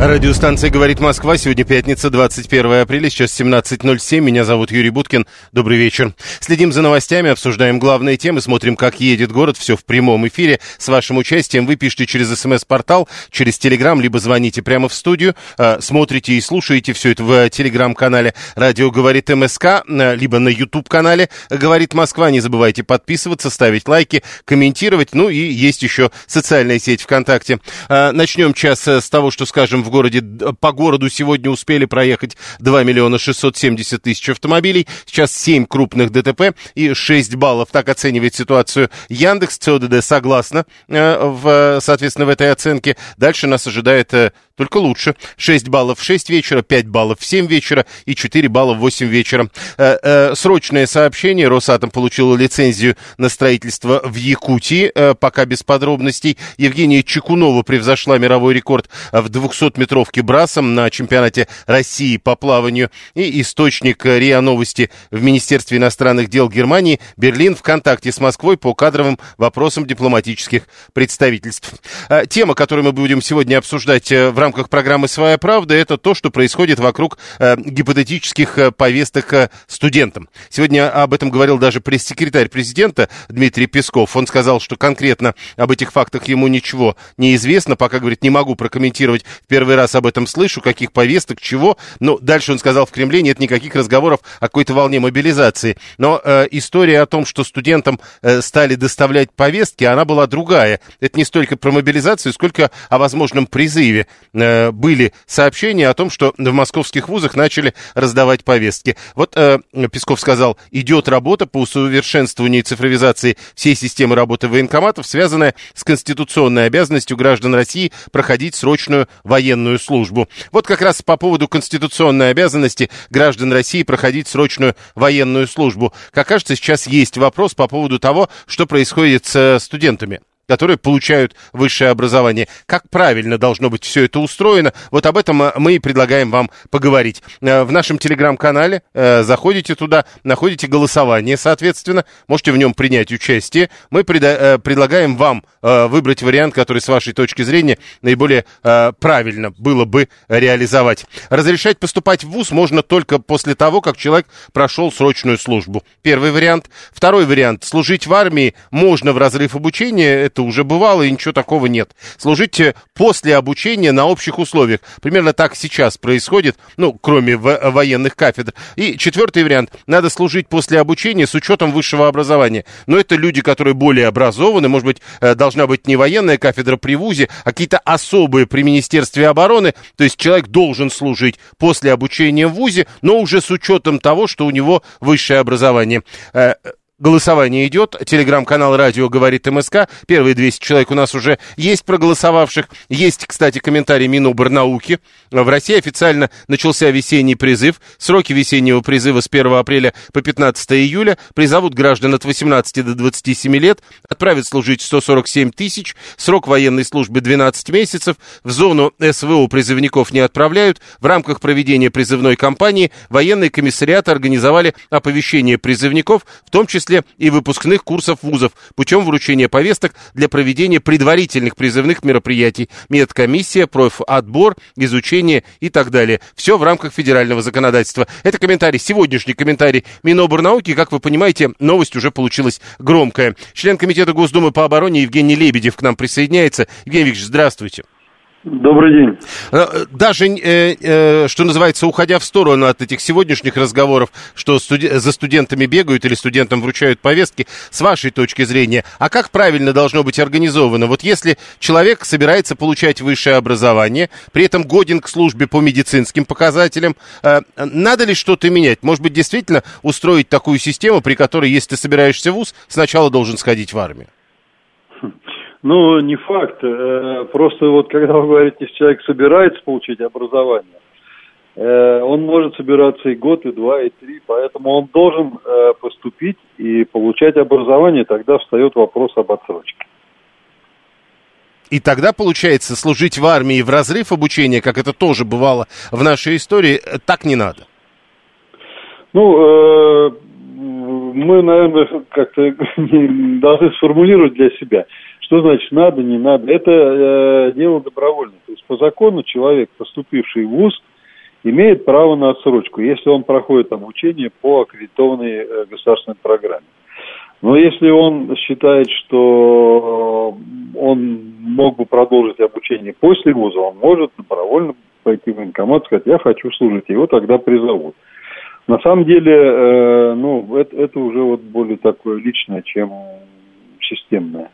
Радиостанция «Говорит Москва». Сегодня пятница, 21 апреля, сейчас 17.07. Меня зовут Юрий Буткин. Добрый вечер. Следим за новостями, обсуждаем главные темы, смотрим, как едет город. Все в прямом эфире. С вашим участием вы пишите через смс-портал, через телеграм, либо звоните прямо в студию. Э, Смотрите и слушаете все это в телеграм-канале «Радио говорит МСК», э, либо на YouTube-канале «Говорит Москва». Не забывайте подписываться, ставить лайки, комментировать. Ну и есть еще социальная сеть ВКонтакте. Э, Начнем час э, с того, что скажем в городе. По городу сегодня успели проехать 2 миллиона 670 тысяч автомобилей. Сейчас 7 крупных ДТП и 6 баллов. Так оценивает ситуацию Яндекс. ЦОДД согласно, э, в, соответственно, в этой оценке. Дальше нас ожидает э, только лучше. 6 баллов в 6 вечера, 5 баллов в 7 вечера и 4 балла в 8 вечера. Э, э, Срочное сообщение. Росатом получил лицензию на строительство в Якутии. Э, Пока без подробностей. Евгения Чекунова превзошла мировой рекорд в 200-метровке брасом на чемпионате России по плаванию. И источник э, РИА Новости в Министерстве иностранных дел Германии. Берлин в контакте с Москвой по кадровым вопросам дипломатических представительств. Э, Тема, которую мы будем сегодня обсуждать э, в рамках программы «Своя правда», это то, что происходит вокруг э, гипотетических э, повесток э, студентам. Сегодня об этом говорил даже пресс-секретарь президента Дмитрий Песков. Он сказал, что конкретно об этих фактах ему ничего не известно. Пока, говорит, не могу прокомментировать. В первый раз об этом слышу, каких повесток, чего. Но дальше он сказал, в Кремле нет никаких разговоров о какой-то волне мобилизации. Но э, история о том, что студентам э, стали доставлять повестки, она была другая. Это не столько про мобилизацию, сколько о возможном призыве. Э, были сообщения о том, что в московских вузах начали раздавать повестки. Вот э, Песков сказал, идет работа по усовершенствованию и цифровизации всей системы работы военкоматов, связанная с конституционной обязанностью граждан России проходить срочную военную службу. Вот как раз по поводу конституционной обязанности граждан России проходить срочную военную службу. Как кажется, сейчас есть вопрос по поводу того, что происходит с э, студентами которые получают высшее образование. Как правильно должно быть все это устроено? Вот об этом э, мы и предлагаем вам поговорить. Э, В нашем телеграм-канале э, заходите туда, находите голосование, соответственно, можете в нем принять участие. Мы преда- предлагаем вам выбрать вариант, который с вашей точки зрения наиболее правильно было бы реализовать. Разрешать поступать в ВУЗ можно только после того, как человек прошел срочную службу. Первый вариант. Второй вариант. Служить в армии можно в разрыв обучения. Это уже бывало, и ничего такого нет. Служить э, после обучения на общих условиях. Примерно так сейчас происходит, ну, кроме военных кафедр. И четвертый вариант. Надо служить после обучения с учетом высшего образования. Но это люди, которые более образованы. Может быть, э, должна быть не военная кафедра при ВУЗе, а какие-то особые при Министерстве обороны. То есть человек должен служить после обучения в ВУЗе, но уже с учетом того, что у него высшее образование. Голосование идет. Телеграм-канал «Радио говорит МСК». Первые 200 человек у нас уже есть проголосовавших. Есть, кстати, комментарий Миноборнауки. В России официально начался весенний призыв. Сроки весеннего призыва с 1 апреля по 15 июля. Призовут граждан от 18 до 27 лет. Отправят служить 147 тысяч. Срок военной службы 12 месяцев. В зону СВО призывников не отправляют. В рамках проведения призывной кампании военные комиссариаты организовали оповещение призывников, в том числе и выпускных курсов вузов, путем вручения повесток для проведения предварительных призывных мероприятий, медкомиссия, профотбор, изучение и так далее. Все в рамках федерального законодательства. Это комментарий, сегодняшний комментарий Миноборнауки. Как вы понимаете, новость уже получилась громкая. Член Комитета Госдумы по обороне Евгений Лебедев к нам присоединяется. Евгений Викторович, здравствуйте. Добрый день. Э, даже, э, э, что называется, уходя в сторону от этих сегодняшних разговоров, что за студентами бегают или студентам вручают повестки, с вашей точки зрения, а как правильно должно быть организовано? Вот если человек собирается получать высшее образование, при этом годен к службе по медицинским показателям, надо ли что-то менять? Может быть, действительно устроить такую систему, при которой, если ты собираешься в ВУЗ, сначала должен сходить в армию? Ну, не факт. Э, просто вот когда вы говорите, если человек собирается получить образование, э, он может собираться и год, и два, и три, поэтому он должен э, поступить и получать образование, тогда встает вопрос об отсрочке. И тогда, получается, служить в армии в разрыв обучения, как это тоже бывало в нашей истории, так не надо. Ну, мы, наверное, как-то должны сформулировать для себя – что значит надо, не надо? Это э, дело добровольное. То есть по закону человек, поступивший в ВУЗ, имеет право на отсрочку, если он проходит обучение по аккредитованной э, государственной программе. Но если он считает, что он мог бы продолжить обучение после вуза, он может добровольно пойти в военкомат и сказать, я хочу служить, его тогда призовут. На самом деле, э, ну, это, это уже вот более такое личное, чем системное.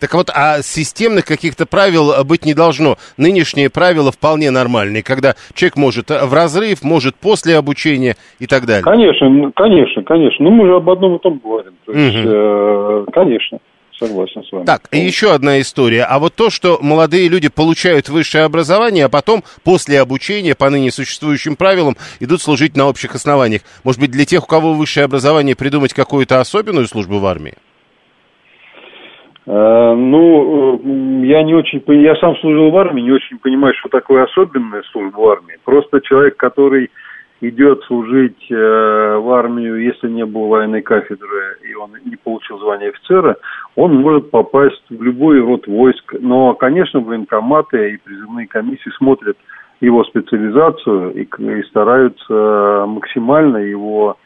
Так вот, а системных каких-то правил быть не должно. Нынешние правила вполне нормальные, когда человек может в разрыв, может после обучения и так далее. Конечно, конечно, конечно. Ну, мы же об одном и том говорим. То есть, угу. э, конечно. Согласен с вами. Так, и еще одна история. А вот то, что молодые люди получают высшее образование, а потом после обучения по ныне существующим правилам идут служить на общих основаниях. Может быть, для тех, у кого высшее образование, придумать какую-то особенную службу в армии? Э, ну, э, я не очень, я сам служил в армии, не очень понимаю, что такое особенная служба в армии. Просто человек, который идет служить э, в армию, если не был военной кафедры и он не получил звание офицера, он может попасть в любой род войск. Но, конечно, военкоматы и призывные комиссии смотрят его специализацию и, и стараются максимально его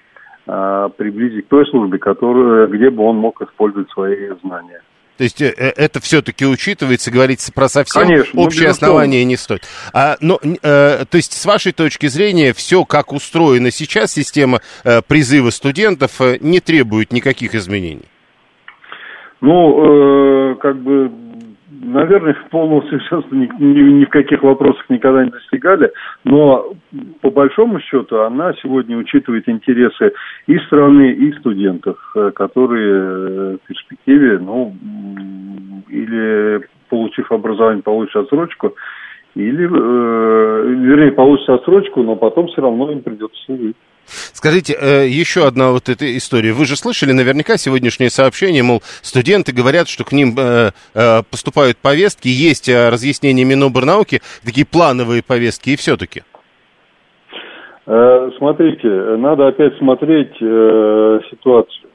приблизить к той службе, которую, где бы он мог использовать свои знания. То есть э, э, это все-таки учитывается, говорить про совсем Конечно, общее ну, основание не стоит. А, но, э, то есть с вашей точки зрения все, как устроена сейчас система э, призыва студентов, э, не требует никаких изменений? Ну, э, как бы наверное, полного совершенства ни, ни, ни в каких вопросах никогда не достигали, но по большому счету она сегодня учитывает интересы и страны, и студентов, э, которые э, в перспективе, ну, или получив образование, получат отсрочку, или, э, вернее, получат отсрочку, но потом все равно им придется служить. Скажите, э, еще одна вот эта история. Вы же слышали наверняка сегодняшнее сообщение, мол, студенты говорят, что к ним э, э, поступают повестки, есть разъяснения Миноборнауки, такие плановые повестки, и все-таки. Смотрите, надо опять смотреть ситуацию.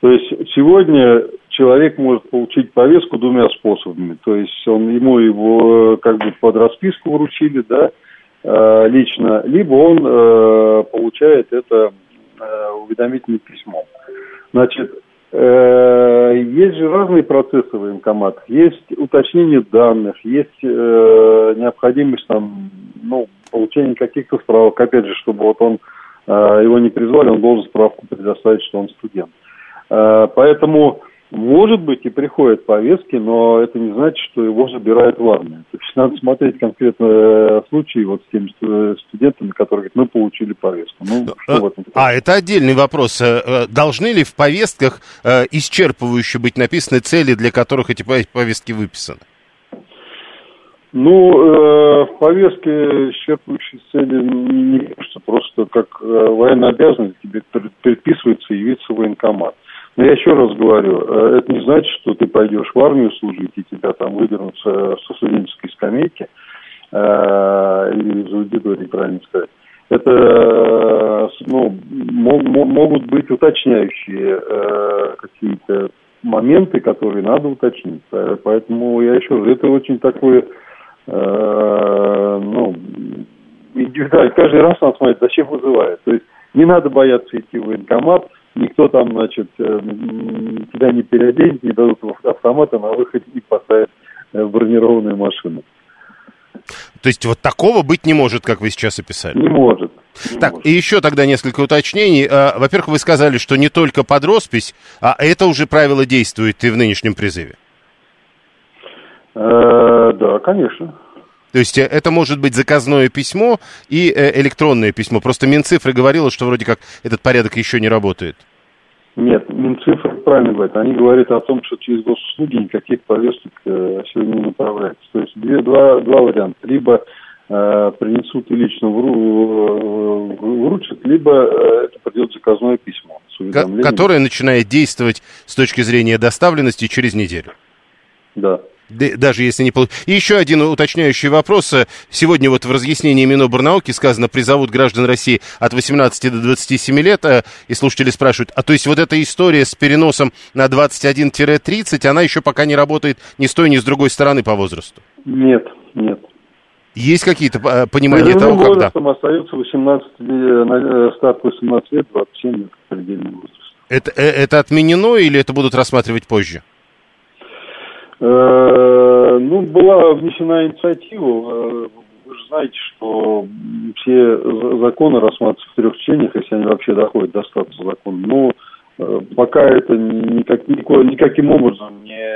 То есть сегодня человек может получить повестку двумя способами. То есть он ему его как бы под расписку вручили, да, Э, лично, либо он э, получает это э, уведомительное письмо. Значит, есть же разные процессы в военкоматах. Есть уточнение данных, есть необходимость там, ну, получения каких-то справок. Опять же, чтобы вот он его не призвали, он должен справку предоставить, что он студент. Поэтому может быть, и приходят повестки, но это не значит, что его забирают в армию. То есть надо смотреть конкретно э, случаи вот с теми студентами, которые говорят, мы получили повестку. Ну, что в этом а, это отдельный вопрос. Э, э, должны ли в повестках исчерпывающе быть написаны цели, для которых эти повестки выписаны? Ну, э, в повестке исчерпывающие цели не пишутся, просто как э, военная обязанность тебе предписывается явиться в военкомат. Но я еще раз говорю, э, это не значит, что ты пойдешь в армию служить, и тебя там выдернут со студенческой скамейки, э, или из аудитории, правильно сказать. Это э, ну, могут быть уточняющие какие-то моменты, которые надо уточнить. Поэтому я еще раз, это очень такое, ну, индивидуально. Каждый раз надо смотреть, зачем вызывает. То есть не надо бояться идти в военкомат, никто там, значит, э, тебя не переоденет, не дадут автоматы на выходе и поставят э, бронированную машину. То есть вот такого быть не может, как вы сейчас описали? Не может. Не Так, может. и еще тогда несколько уточнений. А, Во-первых, вы сказали, что не только под роспись, а это уже правило действует и в нынешнем призыве. Э, да, конечно. То есть э, это может быть заказное письмо и э, электронное письмо. Просто Минцифры говорила, что вроде как этот порядок еще не работает. Нет, Минцифры правильно говорят. Они говорят о том, что через госуслуги никаких повесток э, сегодня не направляется. То есть две, два, два варианта. Либо э, принесут и лично вру, вручат, либо это придет заказное письмо с которое начинает действовать с точки зрения доставленности через неделю. Да. Даже если не получ- И еще один уточняющий вопрос. Сегодня вот в разъяснении Миноборнауки сказано, призовут граждан России от 18 до 27 лет, э, и слушатели спрашивают, а то есть вот эта история с переносом на 21-30, она еще пока не работает ни с той, ни с другой стороны по возрасту? Нет, нет. Есть какие-то э, понимания Призывным того, когда? остается 18, лет, на- э, старт 18 лет, 27 лет предельный возраст. Это, это отменено или это будут рассматривать позже? Э, Ну, была внесена инициатива. Э, Вы же знаете, что все за- законы рассматриваются в трех чтениях, если они вообще доходят до статуса закона. Но э, пока это никак, никаким образом не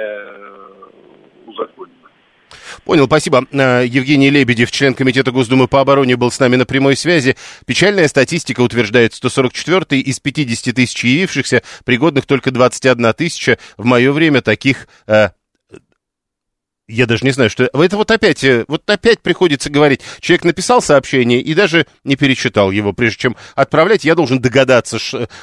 узаконено. Понял, спасибо. Евгений Лебедев, член Комитета Госдумы по обороне, был с нами на прямой связи. Печальная статистика утверждает 144 из 50 тысяч явившихся, пригодных только 21 тысяча. В мое время таких я даже не знаю, что... Это вот опять, э, вот опять приходится говорить. Человек написал сообщение и даже не перечитал его. Прежде чем отправлять, я должен догадаться,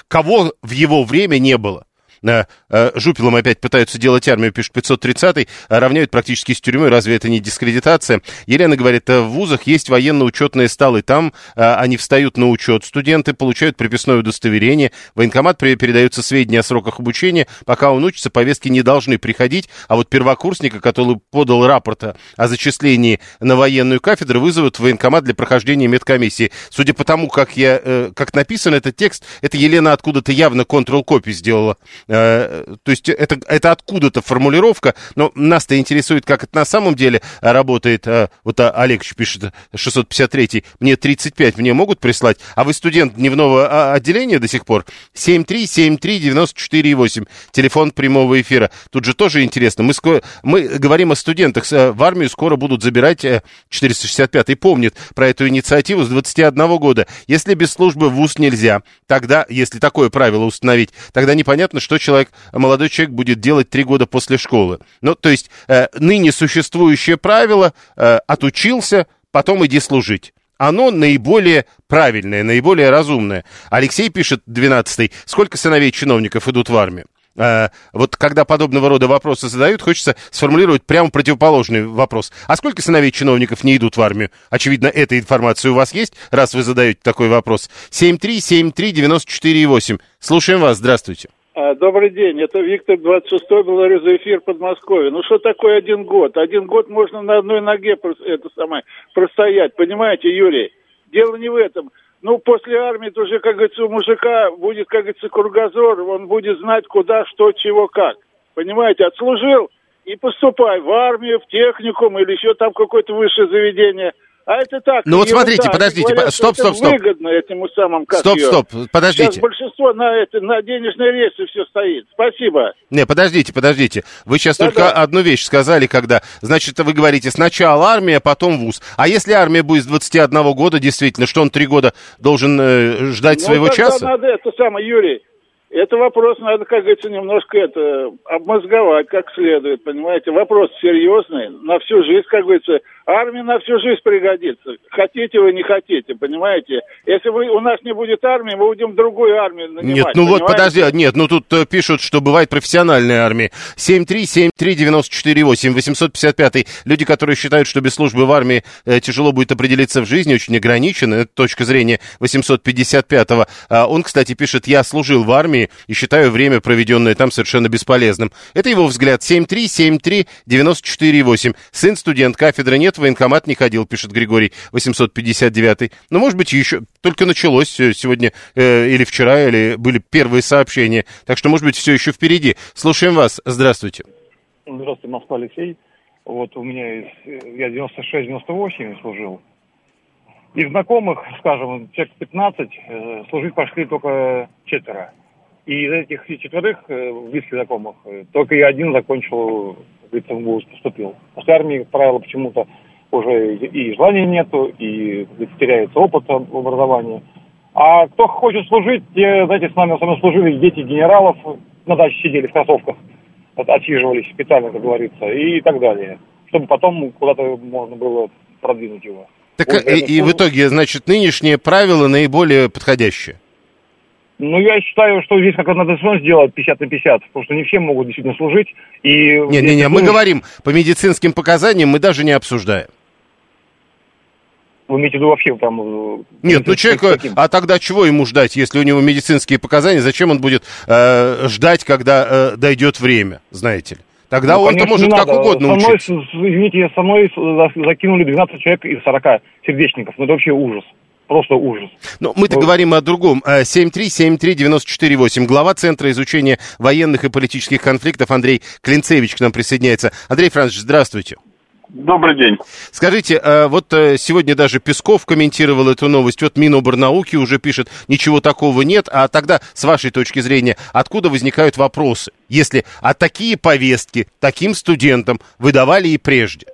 кого в его время не было. Э, Жупилом опять пытаются делать армию, пишет 530-й, э, равняют практически с тюрьмой, разве это не дискредитация? Елена говорит, э, в вузах есть военно-учетные столы, там э, они встают на учет, студенты получают приписное удостоверение, военкомат передаются сведения о сроках обучения, пока он учится, повестки не должны приходить, а вот первокурсника, который подал рапорт о зачислении на военную кафедру, вызовут в военкомат для прохождения медкомиссии. Судя по тому, как, я, как написан этот текст, это Елена откуда-то явно контрол-копию сделала. Э, То есть это, это откуда-то формулировка, но нас-то интересует, как это на самом деле э, работает. Э, Вот а, Олег пишет, 653, мне 35, мне могут прислать? А вы студент дневного а, отделения до сих пор? 7373948, телефон прямого эфира. Тут же тоже интересно. Мы, ско- мы говорим о студентах. Э, В армию скоро будут забирать, э, 465-й помнит про эту инициативу с 21 года. Если без службы в ВУЗ нельзя, тогда, если такое правило установить, тогда непонятно, что человек, молодой человек будет делать три года после школы. Ну, то есть, э, ныне существующее правило, э, отучился, потом иди служить. Оно наиболее правильное, наиболее разумное. Алексей пишет, 12-й, сколько сыновей чиновников идут в армию? Э, вот когда подобного рода вопросы задают, хочется сформулировать прямо противоположный вопрос. А сколько сыновей чиновников не идут в армию? Очевидно, эта информация у вас есть, раз вы задаете такой вопрос. 7373948. Слушаем вас, здравствуйте. А, Добрый день, это Виктор 26-й, благодарю за эфир Подмосковье. Ну что такое один год? Один год можно на одной ноге это самое, простоять, понимаете, Юрий? Дело не в этом. Ну, после армии это уже, как говорится, у мужика будет, как говорится, кругозор, он будет знать, куда, что, чего, как. Понимаете, отслужил и поступай в армию, в техникум или еще там какое-то высшее заведение. А это так. Ну вот смотрите, подождите, говорят, стоп, стоп, стоп. выгодно этим самым, как Стоп, её? стоп, Сейчас подождите. большинство на, это, на денежные рейсы все стоит. Спасибо. Не, подождите, подождите. Вы сейчас Да-да. только одну вещь сказали, когда, значит, вы говорите, сначала армия, потом вуз. А если армия будет с 21 года, действительно, что он три года должен э, ждать Ну, своего часа? надо это самое, Юрий. Это вопрос надо, как говорится, немножко это обмозговать как следует, понимаете. Вопрос серьезный, на всю жизнь, как говорится. Армия на всю жизнь пригодится. Хотите вы, не хотите, понимаете. Если вы, у нас не будет армии, мы будем другую армию нанимать. Нет, ну вот понимаете? подожди, нет, ну тут э, пишут, что бывает профессиональная армия. 7373948, 855 Люди, которые считают, что без службы в армии э, тяжело будет определиться в жизни, очень ограничены, это точка зрения 855-го. А он, кстати, пишет, я служил в армии и считаю время, проведенное там, совершенно бесполезным. Это его взгляд. 7373948. Сын студент, кафедры нет, военкомат не ходил, пишет Григорий 859 Ну, может быть, еще только началось э, сегодня э, или вчера, или были первые сообщения. Так что, может быть, все еще впереди. Слушаем вас. Здравствуйте. Здравствуйте, Москва, Алексей. Вот у меня, я 96-98 служил. Из знакомых, скажем, человек 15, э, служить пошли только четверо. И из этих четверых э, близких знакомых э, только я один закончил, говорится, в ВУЗ поступил. После армии, как правило, почему-то уже и желания нету, и теряется опыт в образовании. А кто хочет служить, те, знаете, с нами, с нами служили дети генералов, на даче сидели в кроссовках, отсиживались специально, как говорится, и так далее. Чтобы потом куда-то можно было продвинуть его. Так вот, и, и в итоге, значит, нынешние правила наиболее подходящие? Ну, я считаю, что здесь как надо все сделать 50 на 50, потому что не все могут действительно служить. И Не-не-не, мы говорим по медицинским показаниям, мы даже не обсуждаем. Вы имеете в виду вообще там... Э, Нет, ну человек, а тогда чего ему ждать, если у него медицинские показания, зачем он будет э, ждать, когда э, дойдет время, знаете ли? Тогда ну, он-то может как угодно со мной, учиться. Извините, со мной закинули 12 человек из 40 сердечников. Ну, это вообще ужас. Просто ужас. Ну, мы-то вот. говорим о другом. 7373948. Э, Глава Центра изучения военных и политических конфликтов Андрей Клинцевич к нам присоединяется. Андрей Францович, здравствуйте. Добрый день. Скажите, э, вот э, сегодня даже Песков комментировал эту новость, вот Миноборнауки уже пишет, ничего такого нет, а тогда, с вашей точки зрения, откуда возникают вопросы, если а такие повестки таким студентам выдавали и прежде?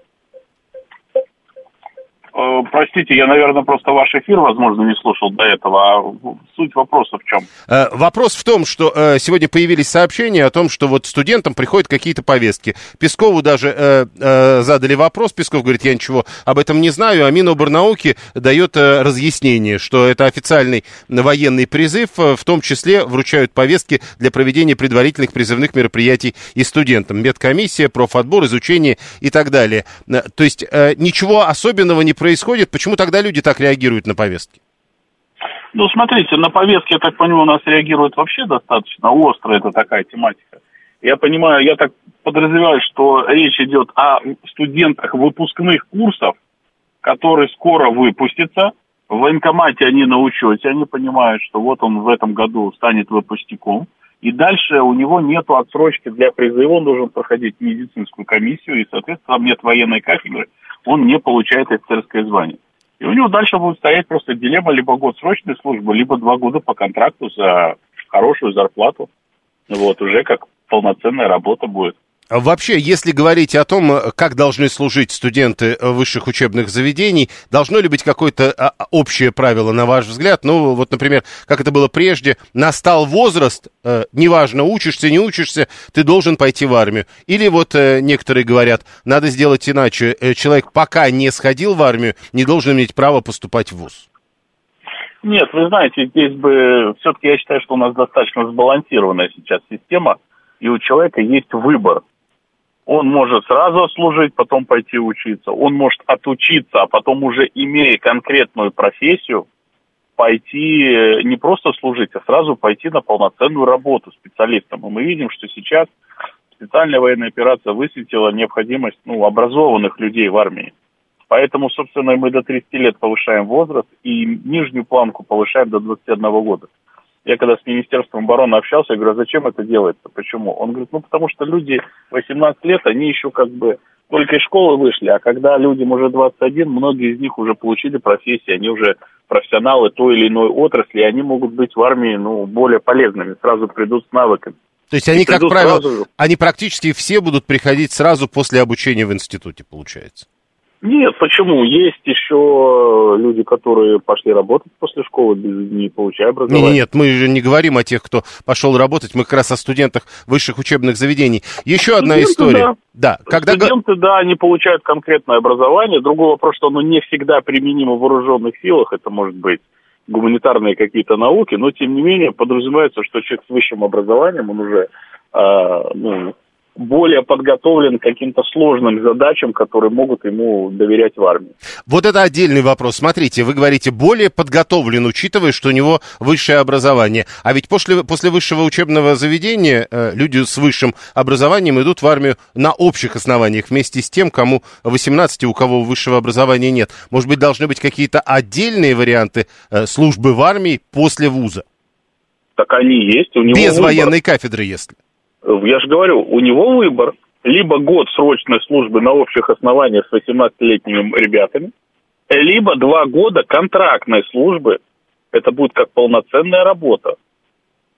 Э, простите, я, наверное, просто ваш эфир, возможно, не слушал до этого. А суть вопроса в чем? Э, вопрос в том, что э, сегодня появились сообщения о том, что вот студентам приходят какие-то повестки. Пескову даже задали вопрос. Песков говорит, я ничего об этом не знаю. А Миноборнауки дает разъяснение, что это официальный военный призыв. В том числе вручают повестки для проведения предварительных призывных мероприятий и студентам. Медкомиссия, профотбор, изучение и так далее. То есть ничего особенного не происходит, почему тогда люди так реагируют на повестки? Ну, смотрите, на повестки, я так понимаю, у нас реагируют вообще достаточно остро, это такая тематика. Я понимаю, я так подразумеваю, что речь идет о студентах выпускных курсов, которые скоро выпустятся. В военкомате они на учете, они понимают, что вот он в этом году станет выпускником. И дальше у него нет отсрочки для призыва, он должен проходить медицинскую комиссию, и, соответственно, там нет военной кафедры он не получает офицерское звание. И у него дальше будет стоять просто дилемма либо год срочной службы, либо два года по контракту за хорошую зарплату. Вот, уже как полноценная работа будет. А вообще, если говорить о том, как должны служить студенты высших учебных заведений, должно ли быть какое-то а, а, общее правило, на ваш взгляд? Ну, вот, например, как это было прежде, настал возраст, э, неважно, учишься, не учишься, ты должен пойти в армию. Или вот э, некоторые говорят, надо сделать иначе, э, человек пока не сходил в армию, не должен иметь права поступать в ВУЗ. Нет, вы знаете, здесь бы, все-таки я считаю, что у нас достаточно сбалансированная сейчас система, и у человека есть выбор он может сразу служить, потом пойти учиться. Он может отучиться, а потом уже имея конкретную профессию, пойти э, не просто служить, а сразу пойти на полноценную работу специалистом. И мы видим, что сейчас специальная военная операция высветила необходимость ну, образованных людей в армии. Поэтому, собственно, мы до 30 лет повышаем возраст и нижнюю планку повышаем до 21 года. Я когда с Министерством обороны общался, я говорю, а зачем это делается, почему? Он говорит, ну потому что люди 18 лет, они еще как бы только из школы вышли, а когда людям уже 21, многие из них уже получили профессии, они уже профессионалы той или иной отрасли, и они могут быть в армии ну, более полезными, сразу придут с навыками. То есть они, как правило, сразу... они практически все будут приходить сразу после обучения в институте, получается? Нет, почему? Есть еще люди, которые пошли работать после школы, не получая образования. Нет, нет, мы же не говорим о тех, кто пошел работать, мы как раз о студентах высших учебных заведений. Еще одна Студенты, история. Да. да. Когда... Студенты, да, они получают конкретное образование. Другой вопрос, что оно не всегда применимо в вооруженных силах. Это может быть гуманитарные какие-то науки, но тем не менее подразумевается, что человек с высшим образованием, он уже э, ну, более подготовлен к каким-то сложным задачам, которые могут ему доверять в армии. Вот это отдельный вопрос. Смотрите, вы говорите, более подготовлен, учитывая, что у него высшее образование. А ведь после, после высшего учебного заведения э, люди с высшим образованием идут в армию на общих основаниях, вместе с тем, кому 18, у кого высшего образования нет. Может быть, должны быть какие-то отдельные варианты э, службы в армии после вуза? Так они есть. У него Без выбор. военной кафедры, если. Я же говорю, у него выбор. либо год срочной службы на общих основаниях с 18-летними ребятами, либо два года контрактной службы. Это будет как полноценная работа.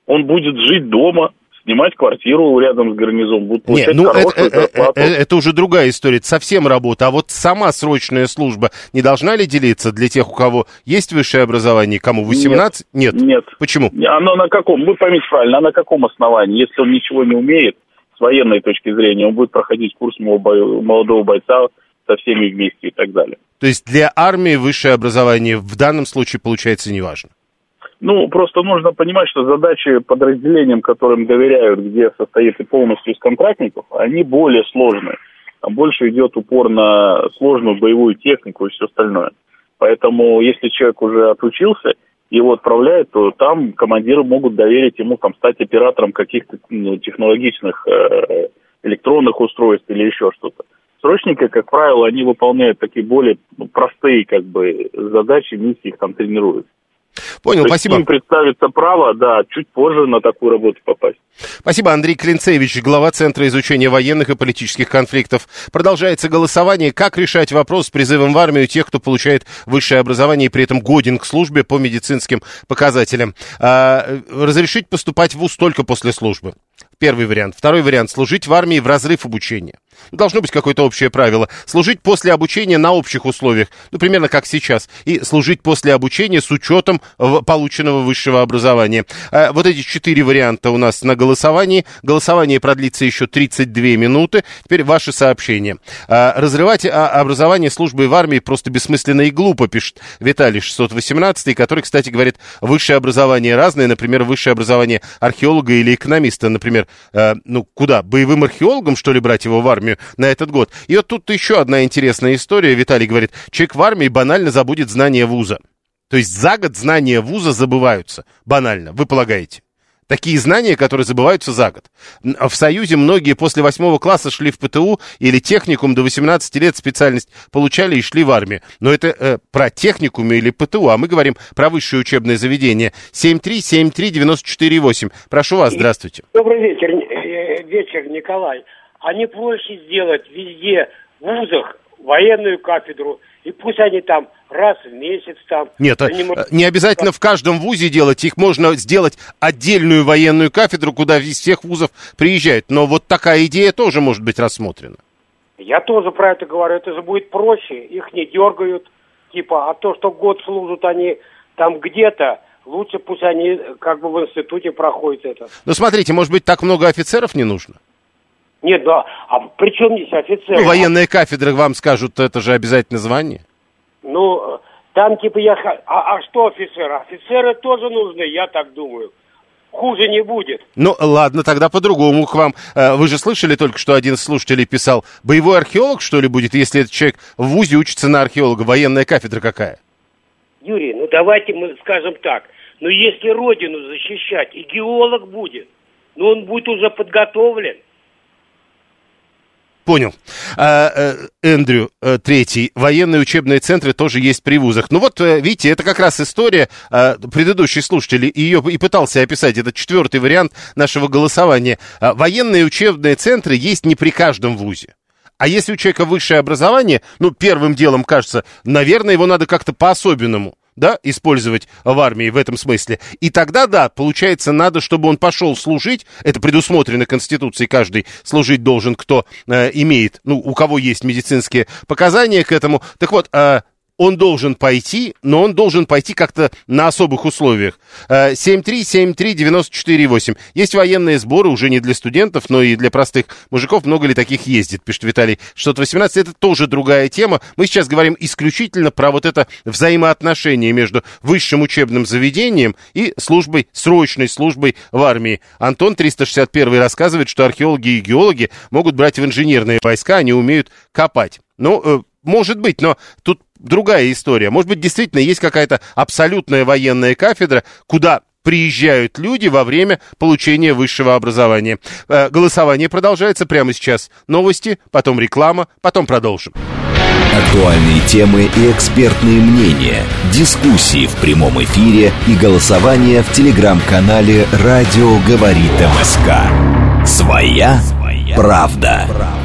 Он будет жить дома, снимать квартиру рядом с гарнизоном, будут получать Нет, ну это, хорошую это, зарплату. это, это уже другая история, это совсем работа. А вот сама срочная служба не должна ли делиться для тех, у кого есть высшее образование, кому 18? Нет. Нет. Почему? Оно на каком, вы поймите правильно, а на каком основании? Если он ничего не умеет, с военной точки зрения, он будет проходить курс молодого бойца со всеми вместе и так далее. То есть для армии высшее образование в данном случае получается неважно. Ну, просто нужно понимать, что задачи подразделениям, которым доверяют, где состоит и полностью из контрактников, они более сложные. Там больше идет упор на сложную боевую технику и все остальное. Поэтому, если человек уже отучился, его отправляют, то там командиры могут доверить ему там, стать оператором каких-то технологичных э, электронных устройств или еще что-то. Срочники, как правило, они выполняют такие более ну, простые как бы задачи, миссии их там тренируют. Понял, То спасибо. Им представится право, да, чуть позже на такую работу попасть. Спасибо, Андрей Клинцевич, глава Центра изучения военных и политических конфликтов. Продолжается голосование. Как решать вопрос с призывом в армию тех, кто получает высшее образование и при этом годен к службе по медицинским показателям? А, разрешить поступать в ВУЗ только после службы. Первый вариант. Второй вариант. Служить в армии в разрыв обучения. Должно быть какое-то общее правило. Служить после обучения на общих условиях, ну, примерно как сейчас. И служить после обучения с учетом полученного высшего образования. А, вот эти четыре варианта у нас на голосовании. Голосование продлится еще 32 минуты. Теперь ваши сообщения. А, разрывать образование службы в армии просто бессмысленно и глупо, пишет Виталий 618, который, кстати, говорит, высшее образование разное. Например, высшее образование археолога или экономиста. Например, э, ну, куда? Боевым археологом, что ли, брать его в армию на этот год? И вот тут еще одна интересная история. Виталий говорит, человек в армии банально забудет знания вуза. То есть за год знания вуза забываются. Банально, вы полагаете? Такие знания, которые забываются за год. В Союзе многие после восьмого класса шли в ПТУ или техникум до 18 лет специальность получали и шли в армию. Но это э, про техникум или ПТУ, а мы говорим про высшее учебное заведение. 7373948. Прошу вас, здравствуйте. Добрый вечер, э, вечер, Николай. А не проще сделать везде в вузах военную кафедру, и пусть они там раз в месяц там... Нет, занимаются- не обязательно в каждом вузе делать, их можно сделать отдельную военную кафедру, куда из всех вузов приезжают. Но вот такая идея тоже может быть рассмотрена. Я тоже про это говорю, это же будет проще, их не дергают, типа, а то, что год служат они там где-то, лучше пусть они как бы в институте проходят это. Ну, смотрите, может быть, так много офицеров не нужно? Нет, да, а при чем здесь офицер? Ну, военные кафедры вам скажут, это же обязательно звание. Ну, там типа я... А, а что офицеры? Офицеры тоже нужны, я так думаю. Хуже не будет. Ну, ладно, тогда по-другому к вам. Э, Вы же слышали только, что один из слушателей писал, боевой археолог, что ли, будет, если этот человек в ВУЗе учится на археолога? Военная кафедра какая? Юрий, ну давайте мы скажем так. Ну если родину защищать, и геолог будет, ну он будет уже подготовлен. Понял. А, э, Эндрю, э, третий. Военные учебные центры тоже есть при вузах. Ну вот, э, видите, это как раз история э, предыдущий слушатель ее и пытался описать. Это четвертый вариант нашего голосования. А, Военные учебные центры есть не при каждом вузе. А если у человека высшее образование, ну, первым делом кажется, наверное, его надо как-то по-особенному да, использовать в армии в этом смысле. И тогда, да, получается, надо, чтобы он пошел служить, это предусмотрено Конституцией, каждый служить должен, кто э, имеет, ну, у кого есть медицинские показания к этому. Так вот, э, он должен пойти, но он должен пойти как-то на особых условиях. Э, 7373948. Есть военные сборы уже не для студентов, но и для простых мужиков. Много ли таких ездит, пишет Виталий. Что-то 18, это тоже другая тема. Мы сейчас говорим исключительно про вот это взаимоотношение между высшим учебным заведением и службой, срочной службой в армии. Антон 361 рассказывает, что археологи и геологи могут брать в инженерные войска, они умеют копать. Ну, э, может быть, но тут другая история. Может быть, действительно есть какая-то абсолютная военная кафедра, куда приезжают люди во время получения высшего образования. Э, Голосование продолжается прямо сейчас. Новости, потом реклама, потом продолжим. Актуальные темы и экспертные мнения, дискуссии в прямом эфире и голосование в телеграм-канале «Радио говорит МСК». Своя правда».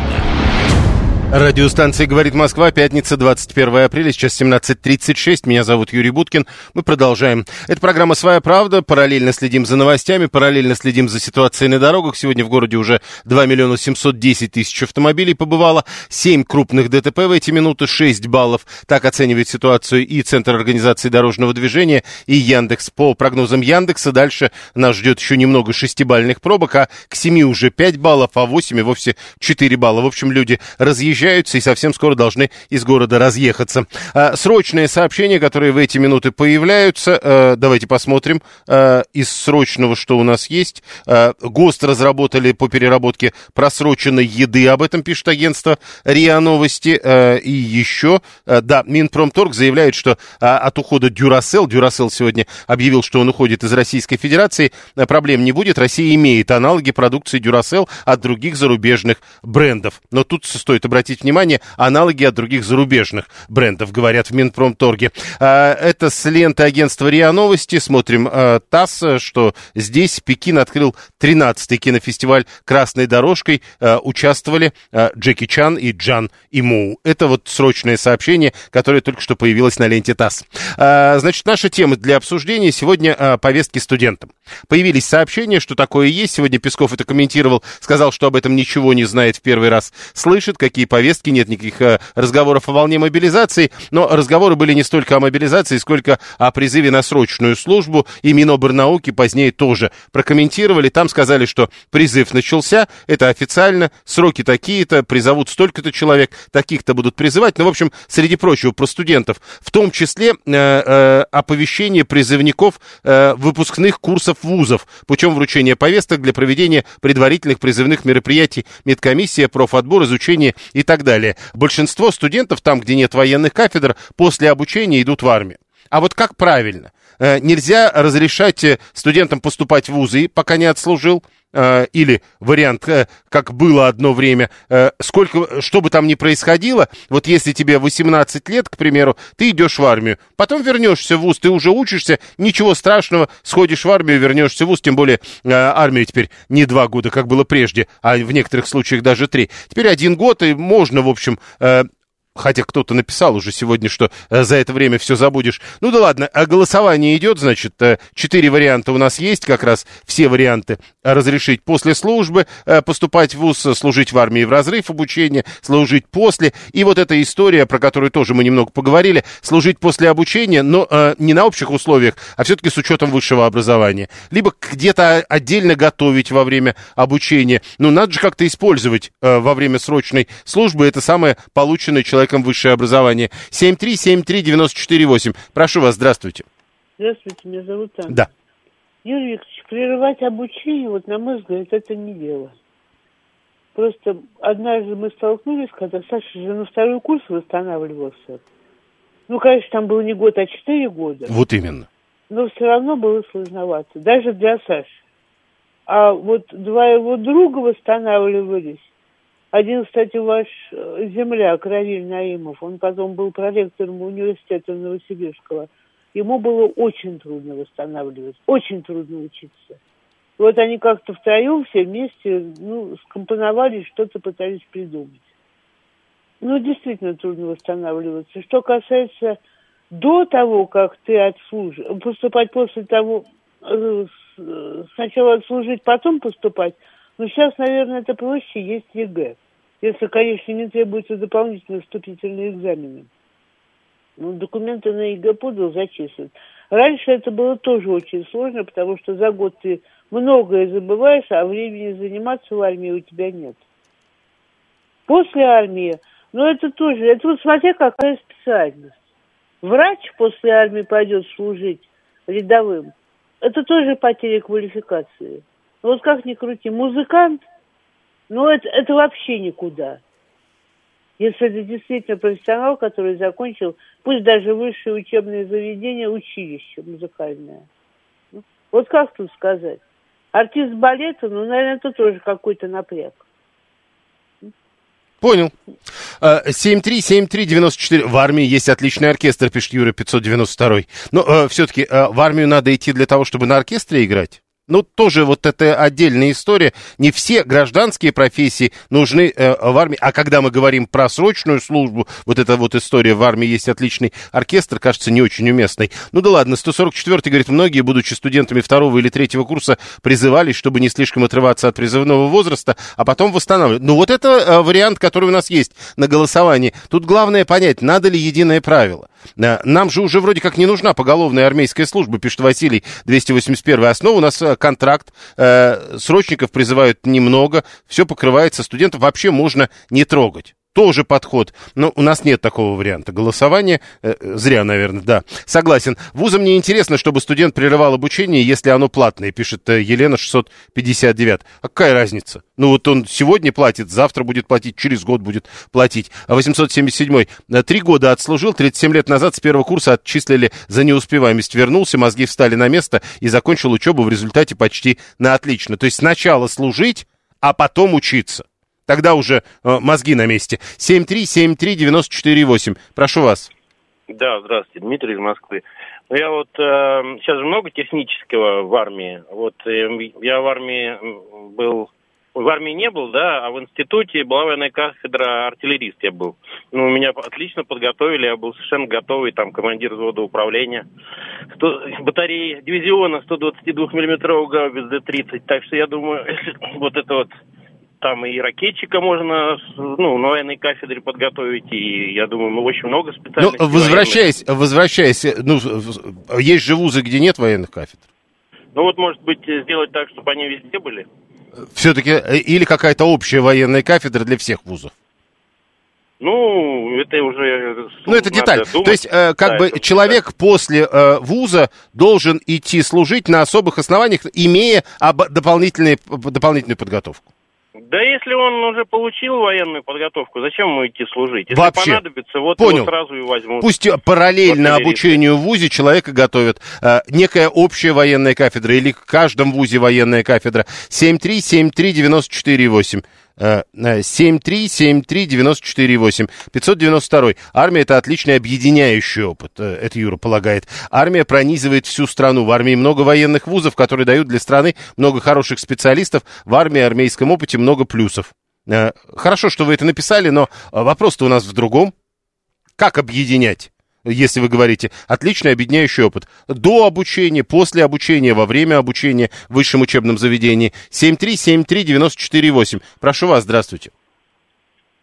Радиостанция «Говорит Москва», пятница, 21 апреля, сейчас 17.36. Меня зовут Юрий Буткин. Мы продолжаем. Это программа «Своя правда». Параллельно следим за новостями, параллельно следим за ситуацией на дорогах. Сегодня в городе уже 2 миллиона 710 тысяч автомобилей побывало. 7 крупных ДТП в эти минуты, 6 баллов. Так оценивает ситуацию и Центр организации дорожного движения, и Яндекс. По прогнозам Яндекса дальше нас ждет еще немного шестибальных пробок, а к 7 уже 5 баллов, а 8 и вовсе 4 балла. В общем, люди разъезжают разъезжаются и совсем скоро должны из города разъехаться. А, срочные сообщения, которые в эти минуты появляются, а, давайте посмотрим а, из срочного, что у нас есть. А, ГОСТ разработали по переработке просроченной еды, об этом пишет агентство РИА Новости. И еще, да, Минпромторг заявляет, что от ухода Дюрасел, Дюрасел сегодня объявил, что он уходит из Российской Федерации, проблем не будет. Россия имеет аналоги продукции Дюрасел от других зарубежных брендов. Но тут стоит обратить обратить внимание, аналоги от других зарубежных брендов, говорят в Минпромторге. А, это с ленты агентства РИА Новости. Смотрим а, ТАСС, что здесь Пекин открыл 13-й кинофестиваль «Красной дорожкой». А, участвовали Джеки Чан и Джан Иму. Это вот срочное сообщение, которое только что появилось на ленте ТАСС. Значит, наша тема для обсуждения сегодня повестки студентам. Появились сообщения, что такое есть. Сегодня Песков это комментировал, сказал, что об этом ничего не знает в первый раз. Слышит, какие повестки повестки, нет никаких э, разговоров о волне мобилизации, но разговоры были не столько о мобилизации, сколько о призыве на срочную службу, и Минобрнауки позднее тоже прокомментировали, там сказали, что призыв начался, это официально, сроки такие-то, призовут столько-то человек, таких-то будут призывать, ну, в общем, среди прочего, про студентов, в том числе э, э, оповещение призывников э, выпускных курсов вузов путем вручения повесток для проведения предварительных призывных мероприятий, медкомиссия, профотбор, изучение и так далее. Большинство студентов там, где нет военных кафедр, после обучения идут в армию. А вот как правильно? Э, нельзя разрешать э, студентам поступать в вузы, пока не отслужил, э, или вариант, как было одно время, сколько, что бы там ни происходило, вот если тебе 18 лет, к примеру, ты идешь в армию, потом вернешься в вуз, ты уже учишься, ничего страшного, сходишь в армию, вернешься в вуз, тем более армия теперь не два года, как было прежде, а в некоторых случаях даже три. Теперь один год, и можно, в общем, Хотя кто-то написал уже сегодня, что э, за это время все забудешь. Ну да ладно, а голосование идет, значит, э, четыре варианта у нас есть, как раз все варианты. Разрешить после службы, э, поступать в ВУЗ, служить в армии в разрыв обучения, служить после. И вот эта история, про которую тоже мы немного поговорили, служить после обучения, но не на общих условиях, а все-таки с учетом высшего образования. Либо где-то отдельно готовить во время обучения. Ну, надо же как-то использовать во время срочной службы это самое полученное человеком человеком высшее образование. 7373948. Прошу вас, здравствуйте. Здравствуйте, меня зовут Анна. Да. Юрий Викторович, прерывать обучение, вот на мой взгляд, это не дело. Просто однажды мы столкнулись, когда Саша же на второй курс восстанавливался. Ну, конечно, там был не год, а четыре года. Вот именно. Но все равно было сложновато, даже для Саши. А вот два его друга восстанавливались, один, кстати, ваш э, земляк Равиль Наимов, он потом был проректором университета Новосибирского. Ему было очень трудно восстанавливать, очень трудно учиться. вот они как-то втроем все вместе ну, скомпоновали, что-то пытались придумать. Ну, действительно трудно восстанавливаться. Что касается до того, как ты отслужишь, поступать после того, э, э, сначала отслужить, потом поступать – но ну, сейчас, наверное, это проще, есть ЕГЭ. Если, конечно, не требуются дополнительные вступительные экзамены. Ну, документы на ЕГЭ подал, зачислят. Раньше это было тоже очень сложно, потому что за год ты многое забываешь, а времени заниматься в армии у тебя нет. После армии, ну это тоже, это вот смотря какая специальность. Врач после армии пойдет служить рядовым. Это тоже потеря квалификации. Вот как ни крути, музыкант, ну это, это вообще никуда. Если это действительно профессионал, который закончил, пусть даже высшее учебное заведение, училище музыкальное. Ну, вот как тут сказать? Артист балета, ну, наверное, это тоже какой-то напряг. Понял. 7373948. В армии есть отличный оркестр, пишет Юра 592. Но э, все-таки э, в армию надо идти для того, чтобы на оркестре играть? Ну, тоже вот это отдельная история. Не все гражданские профессии нужны э, в армии. А когда мы говорим про срочную службу, вот эта вот история, в армии есть отличный оркестр, кажется, не очень уместной. Ну да ладно, 144 говорит, многие, будучи студентами второго или третьего курса, призывались, чтобы не слишком отрываться от призывного возраста, а потом восстанавливать. Ну вот это э, вариант, который у нас есть на голосовании. Тут главное понять, надо ли единое правило. Э, нам же уже вроде как не нужна поголовная армейская служба, пишет Василий, 281 основа. У нас э, контракт, э, срочников призывают немного, все покрывается, студентов вообще можно не трогать тоже подход. Но у нас нет такого варианта. Голосование э, зря, наверное, да. Согласен. Вузам не интересно, чтобы студент прерывал обучение, если оно платное, пишет э, Елена 659. А какая разница? Ну вот он сегодня платит, завтра будет платить, через год будет платить. А 877 э, три года отслужил, 37 лет назад с первого курса отчислили за неуспеваемость. Вернулся, мозги встали на место и закончил учебу в результате почти на отлично. То есть сначала служить, а потом учиться. Тогда уже э, мозги на месте. 7373948. Прошу вас. Да, здравствуйте, Дмитрий из Москвы. Ну, я вот э, сейчас много технического в армии. Вот э, я в армии был, в армии не был, да, а в институте была военная кафедра артиллерист я был. Ну, меня отлично подготовили, я был совершенно готовый, там, командир взвода управления. 100, батареи дивизиона 122 миллиметрового гаубиц Д-30. Так что я думаю, вот это вот там и ракетчика можно ну, на военной кафедре подготовить, и я думаю, мы очень много специальностей. Ну, возвращаясь, возвращаясь, ну, есть же вузы, где нет военных кафедр. Ну вот, может быть, сделать так, чтобы они везде были. Все-таки, э, или какая-то общая военная кафедра для всех вузов? Ну, это уже... Ну, это деталь. Думать. То есть, э, как да, бы человек да. после э, вуза должен идти служить на особых основаниях, имея об, дополнительную подготовку. Да если он уже получил военную подготовку, зачем ему идти служить? Если Вообще. понадобится, вот Понял. его сразу и возьмут. Пусть параллельно обучению в ВУЗе человека готовят э, некая общая военная кафедра или в каждом ВУЗе военная кафедра. 7373948. 7373948. 592. Армия – это отличный объединяющий опыт, э, это Юра полагает. Армия пронизывает всю страну. В армии много военных вузов, которые дают для страны много хороших специалистов. В армии, армейском опыте много плюсов. Э, хорошо, что вы это написали, но вопрос-то у нас в другом. Как объединять? Если вы говорите, отличный объединяющий опыт. До обучения, после обучения, во время обучения в высшем учебном заведении. 7373948. Прошу вас, здравствуйте.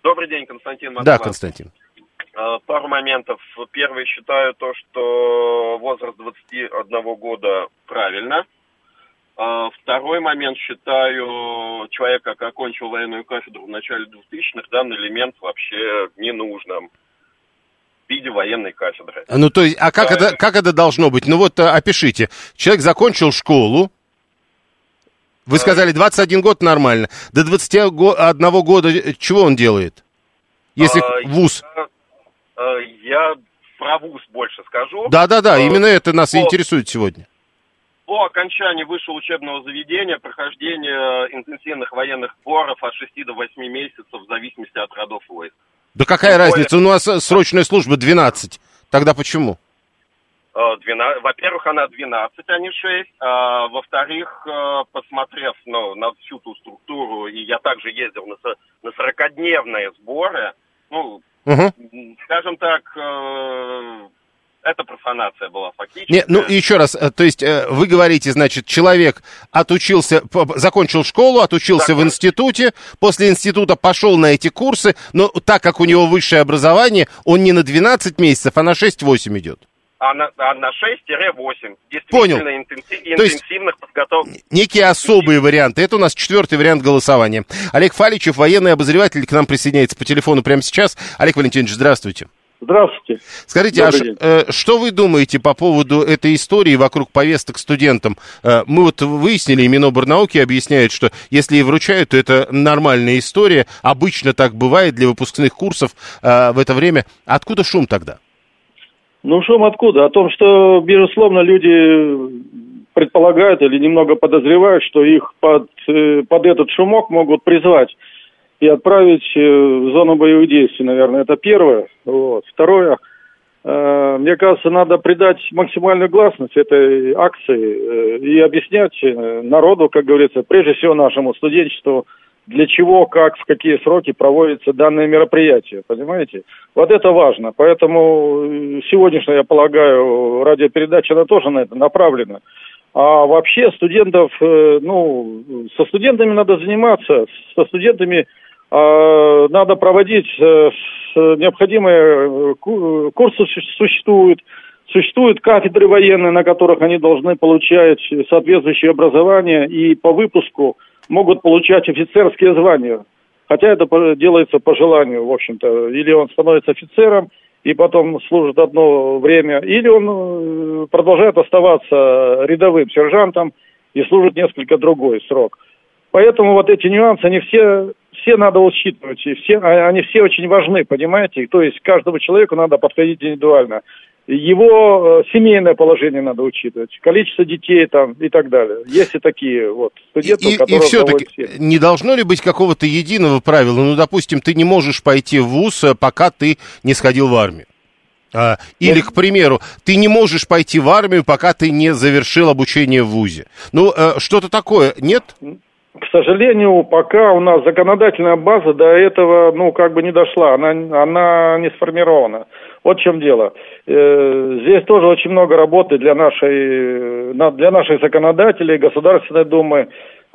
Добрый день, Константин Москва. Да, Константин. А, пару моментов. Первый, считаю то, что возраст 21 года правильно. А, второй момент, считаю, человек, как окончил военную кафедру в начале 2000-х, данный элемент вообще не нужным в виде военной кафедры. Ну, то есть, а как, это, как это должно быть? Ну, вот э, опишите. Человек закончил школу, вы сказали, 21 год нормально. До 21 года э, чего он делает? Если а, вуз. Я, э, я про вуз больше скажу. Да-да-да, а, именно это нас по, интересует сегодня. По окончании высшего учебного заведения, прохождение интенсивных военных сборов от 6 до 8 месяцев в зависимости от родов войск. Да какая Более... разница? У нас срочная служба 12. Тогда почему? 12, э, во-первых, она 12, а не 6. А, во-вторых, э, посмотрев ну, на всю ту структуру, и я также ездил на, на 40-дневные сборы, ну, угу. скажем так, э, это профанация была фактически. Не, ну, еще раз, э, то есть э, вы говорите, значит, человек отучился, закончил школу, отучился Закончил. в институте, после института пошел на эти курсы, но так как у него высшее образование, он не на 12 месяцев, а на 6-8 идет. А на, а на 6-8. Понял. Интенсив, интенсивных подготовок. Некие особые варианты. Это у нас четвертый вариант голосования. Олег Фаличев, военный обозреватель, к нам присоединяется по телефону прямо сейчас. Олег Валентинович, здравствуйте. Здравствуйте. Скажите, а э, что вы думаете по поводу этой истории вокруг повесток студентам? Э, мы вот выяснили, и Миноборнауки объясняет, что если и вручают, то это нормальная история. Обычно так бывает для выпускных курсов э, в это время. Откуда шум тогда? Ну, шум откуда? О том, что, безусловно, люди предполагают или немного подозревают, что их под, под этот шумок могут призвать и отправить э, в зону боевых действий, наверное, это первое. Вот. Второе, э, мне кажется, надо придать максимальную гласность этой акции э, и объяснять народу, как говорится, прежде всего нашему студенчеству, для чего, как, в какие сроки проводится данное мероприятие, понимаете? Вот это важно. Поэтому сегодняшняя, я полагаю, радиопередача, она тоже на это направлена. А вообще студентов, ну, со студентами надо заниматься, со студентами надо проводить э, необходимые э, курсы существуют, Существуют кафедры военные, на которых они должны получать соответствующее образование и по выпуску могут получать офицерские звания. Хотя это делается по желанию, в общем-то. Или он становится офицером и потом служит одно время, или он э, продолжает оставаться рядовым сержантом и служит несколько другой срок. Поэтому вот эти нюансы, они все, все надо учитывать, и все, а, они все очень важны, понимаете? То есть каждому человеку надо подходить индивидуально его э, семейное положение надо учитывать, количество детей там и так далее. Есть и такие вот студенты, и, которые... И все-таки не должно ли быть какого-то единого правила? Ну, допустим, ты не можешь пойти в ВУЗ, э, пока ты не сходил в армию. А, или, к примеру, ты не можешь пойти в армию, пока ты не завершил обучение в ВУЗе. Ну, э, что-то такое, нет? К сожалению, пока у нас законодательная база до этого, ну, как бы не дошла, она, она не сформирована. Вот в чем дело. Э, здесь тоже очень много работы для нашей, для наших законодателей, Государственной Думы,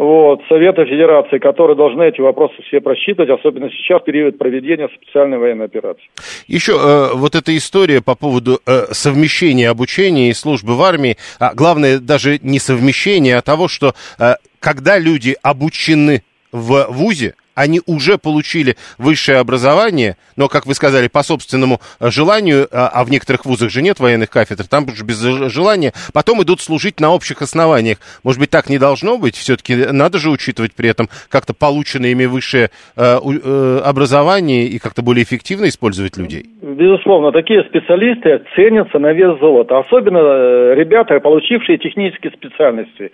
вот, Совета Федерации, которые должны эти вопросы все просчитывать, особенно сейчас, в период проведения специальной военной операции. Еще э, вот эта история по поводу э, совмещения обучения и службы в армии, а главное даже не совмещение, а того, что э, когда люди обучены в ВУЗе, они уже получили высшее образование, но, как вы сказали, по собственному э, желанию, а, а в некоторых вузах же нет военных кафедр, там же без желания, потом идут служить на общих основаниях. Может быть, так не должно быть? Все-таки надо же учитывать при этом как-то полученное ими высшее э, э, образование и как-то более эффективно использовать людей. Безусловно, такие специалисты ценятся на вес золота. Особенно ребята, получившие технические специальности,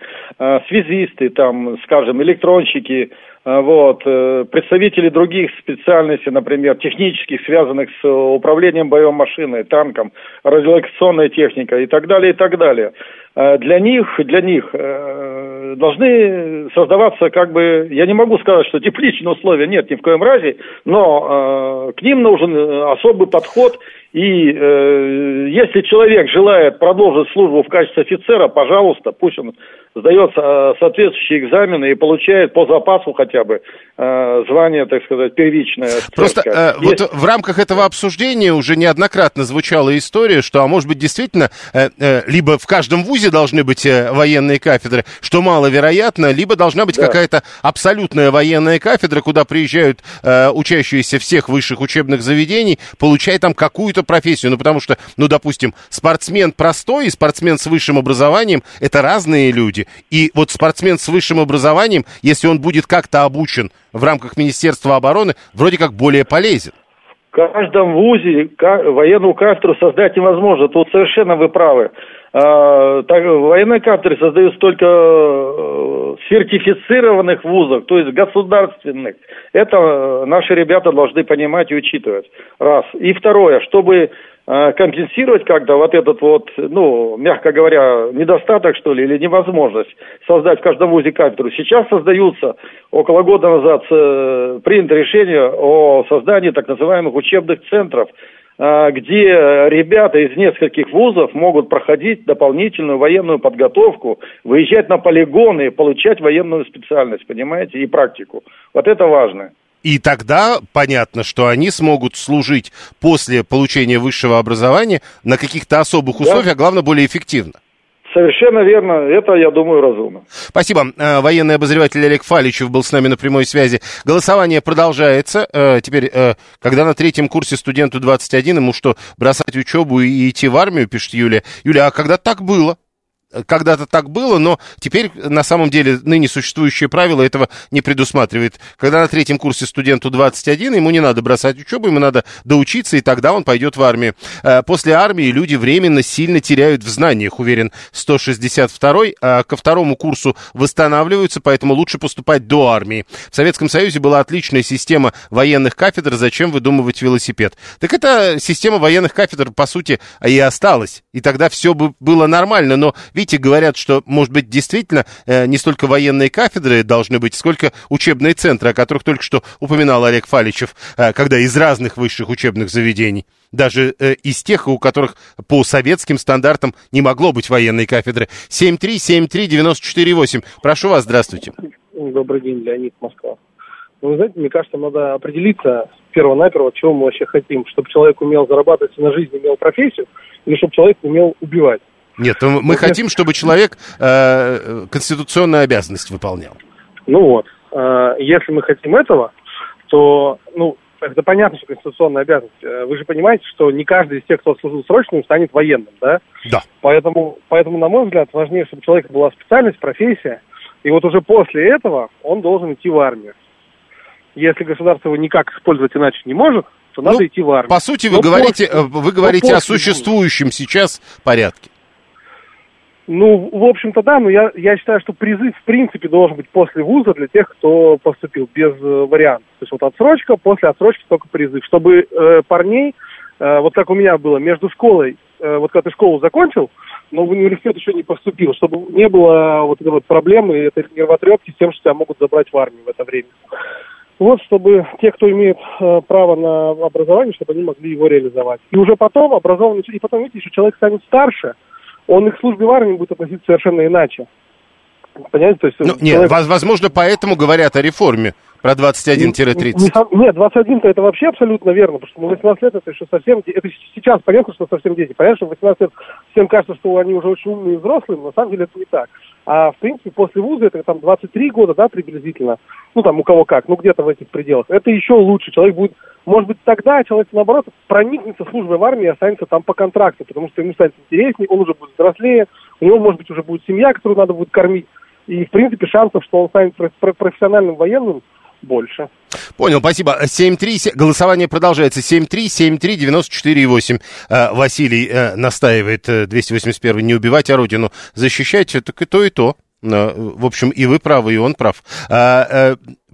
связисты, там, скажем, электронщики, вот, э, представители других специальностей, например, технических, связанных с управлением боевой машиной, танком, радиолокационной техникой и так далее, и так далее. А, для них, для них э, должны создаваться как бы, я не могу сказать, что тепличные условия, нет, ни в коем разе, но э, к ним нужен особый подход и э, если человек желает продолжить службу в качестве офицера, пожалуйста, пусть он сдает э, соответствующие экзамены и получает по запасу хотя бы э, звание, так сказать, первичное. Просто э, Есть... вот в рамках этого обсуждения уже неоднократно звучала история, что, а может быть, действительно, э, э, либо в каждом вузе должны быть э, военные кафедры, что маловероятно, либо должна быть да. какая-то абсолютная военная кафедра, куда приезжают э, учащиеся всех высших учебных заведений, получая там какую-то какую-то профессию, ну потому что, ну допустим, спортсмен простой и спортсмен с высшим образованием – это разные люди. И вот спортсмен с высшим образованием, если он будет как-то обучен в рамках Министерства обороны, вроде как более полезен. В каждом вузе военную кафедру создать невозможно. Тут совершенно вы правы. А, так, военные кафедры создаются только э, в сертифицированных вузах, то есть государственных. Это наши ребята должны понимать и учитывать. Раз. И второе, чтобы э, компенсировать как-то вот этот вот, ну, мягко говоря, недостаток, что ли, или невозможность создать в каждом вузе кафедру. Сейчас создаются, около года назад э, принято решение о создании так называемых учебных центров где ребята из нескольких вузов могут проходить дополнительную военную подготовку, выезжать на полигоны и получать военную специальность, понимаете, и практику. Вот это важно. И тогда понятно, что они смогут служить после получения высшего образования на каких-то особых условиях, да. а главное, более эффективно. Совершенно верно. Это, я думаю, разумно. Спасибо. Э, военный обозреватель Олег Фаличев был с нами на прямой связи. Голосование продолжается. Э, теперь, э, когда на третьем курсе студенту 21, ему что, бросать учебу и идти в армию, пишет Юлия. Юлия, а когда так было? Когда-то так было, но теперь на самом деле ныне существующее правило этого не предусматривает. Когда на третьем курсе студенту 21, ему не надо бросать учебу, ему надо доучиться, и тогда он пойдет в армию. Э, после армии люди временно сильно теряют в знаниях, уверен 162-й, а ко второму курсу восстанавливаются, поэтому лучше поступать до армии. В Советском Союзе была отличная система военных кафедр, зачем выдумывать велосипед? Так эта система военных кафедр, по сути, и осталась. И тогда все бы было нормально, но Видите, говорят, что, может быть, действительно э, не столько военные кафедры должны быть, сколько учебные центры, о которых только что упоминал Олег Фаличев, э, когда из разных высших учебных заведений, даже э, из тех, у которых по советским стандартам не могло быть военной кафедры. 7373948. Прошу вас, здравствуйте. Добрый день, Леонид, Москва. Вы знаете, мне кажется, надо определиться перво-наперво, чего мы вообще хотим. Чтобы человек умел зарабатывать на жизнь, имел профессию, или чтобы человек умел убивать. Нет, мы вот хотим, я... чтобы человек э, конституционную обязанность выполнял. Ну вот, э, если мы хотим этого, то, ну, это понятно, что конституционная обязанность. Э, вы же понимаете, что не каждый из тех, кто служил срочным, станет военным, да? Да. Поэтому, поэтому, на мой взгляд, важнее, чтобы у человека была специальность, профессия, и вот уже после этого он должен идти в армию. Если государство его никак использовать иначе не может, то надо ну, идти в армию. По сути, вы но говорите, после, вы говорите о существующем сейчас порядке. Ну, в общем-то, да, но я, я считаю, что призыв в принципе должен быть после вуза для тех, кто поступил, без э, вариантов. То есть вот отсрочка, после отсрочки только призыв. Чтобы э, парней, э, вот как у меня было, между школой, э, вот когда ты школу закончил, но в университет еще не поступил, чтобы не было вот этой вот проблемы, этой нервотрепки с тем, что тебя могут забрать в армию в это время. Вот, чтобы те, кто имеет э, право на образование, чтобы они могли его реализовать. И уже потом образованный, и потом, видите, еще человек станет старше – он и к службе в армии будет относиться совершенно иначе. Понимаете? То есть, ну, человек... Нет, возможно, поэтому говорят о реформе про 21-30. Нет, 21-то это вообще абсолютно верно, потому что ну, 18 лет это еще совсем... Это сейчас понятно, что совсем дети. Понятно, что в 18 лет всем кажется, что они уже очень умные и взрослые, но на самом деле это не так. А в принципе после вуза это там 23 года, да, приблизительно. Ну там у кого как, ну где-то в этих пределах. Это еще лучше. Человек будет может быть, тогда человек, наоборот, проникнется службой в армии и останется там по контракту, потому что ему станет интереснее, он уже будет взрослее, у него, может быть, уже будет семья, которую надо будет кормить. И, в принципе, шансов, что он станет профессиональным военным, больше. Понял, спасибо. 7-3, голосование продолжается. 7-3-7-3-94-8. Э, Василий э, настаивает, 281 э, не убивать, а родину защищать. Так и то, и то. В общем, и вы правы, и он прав.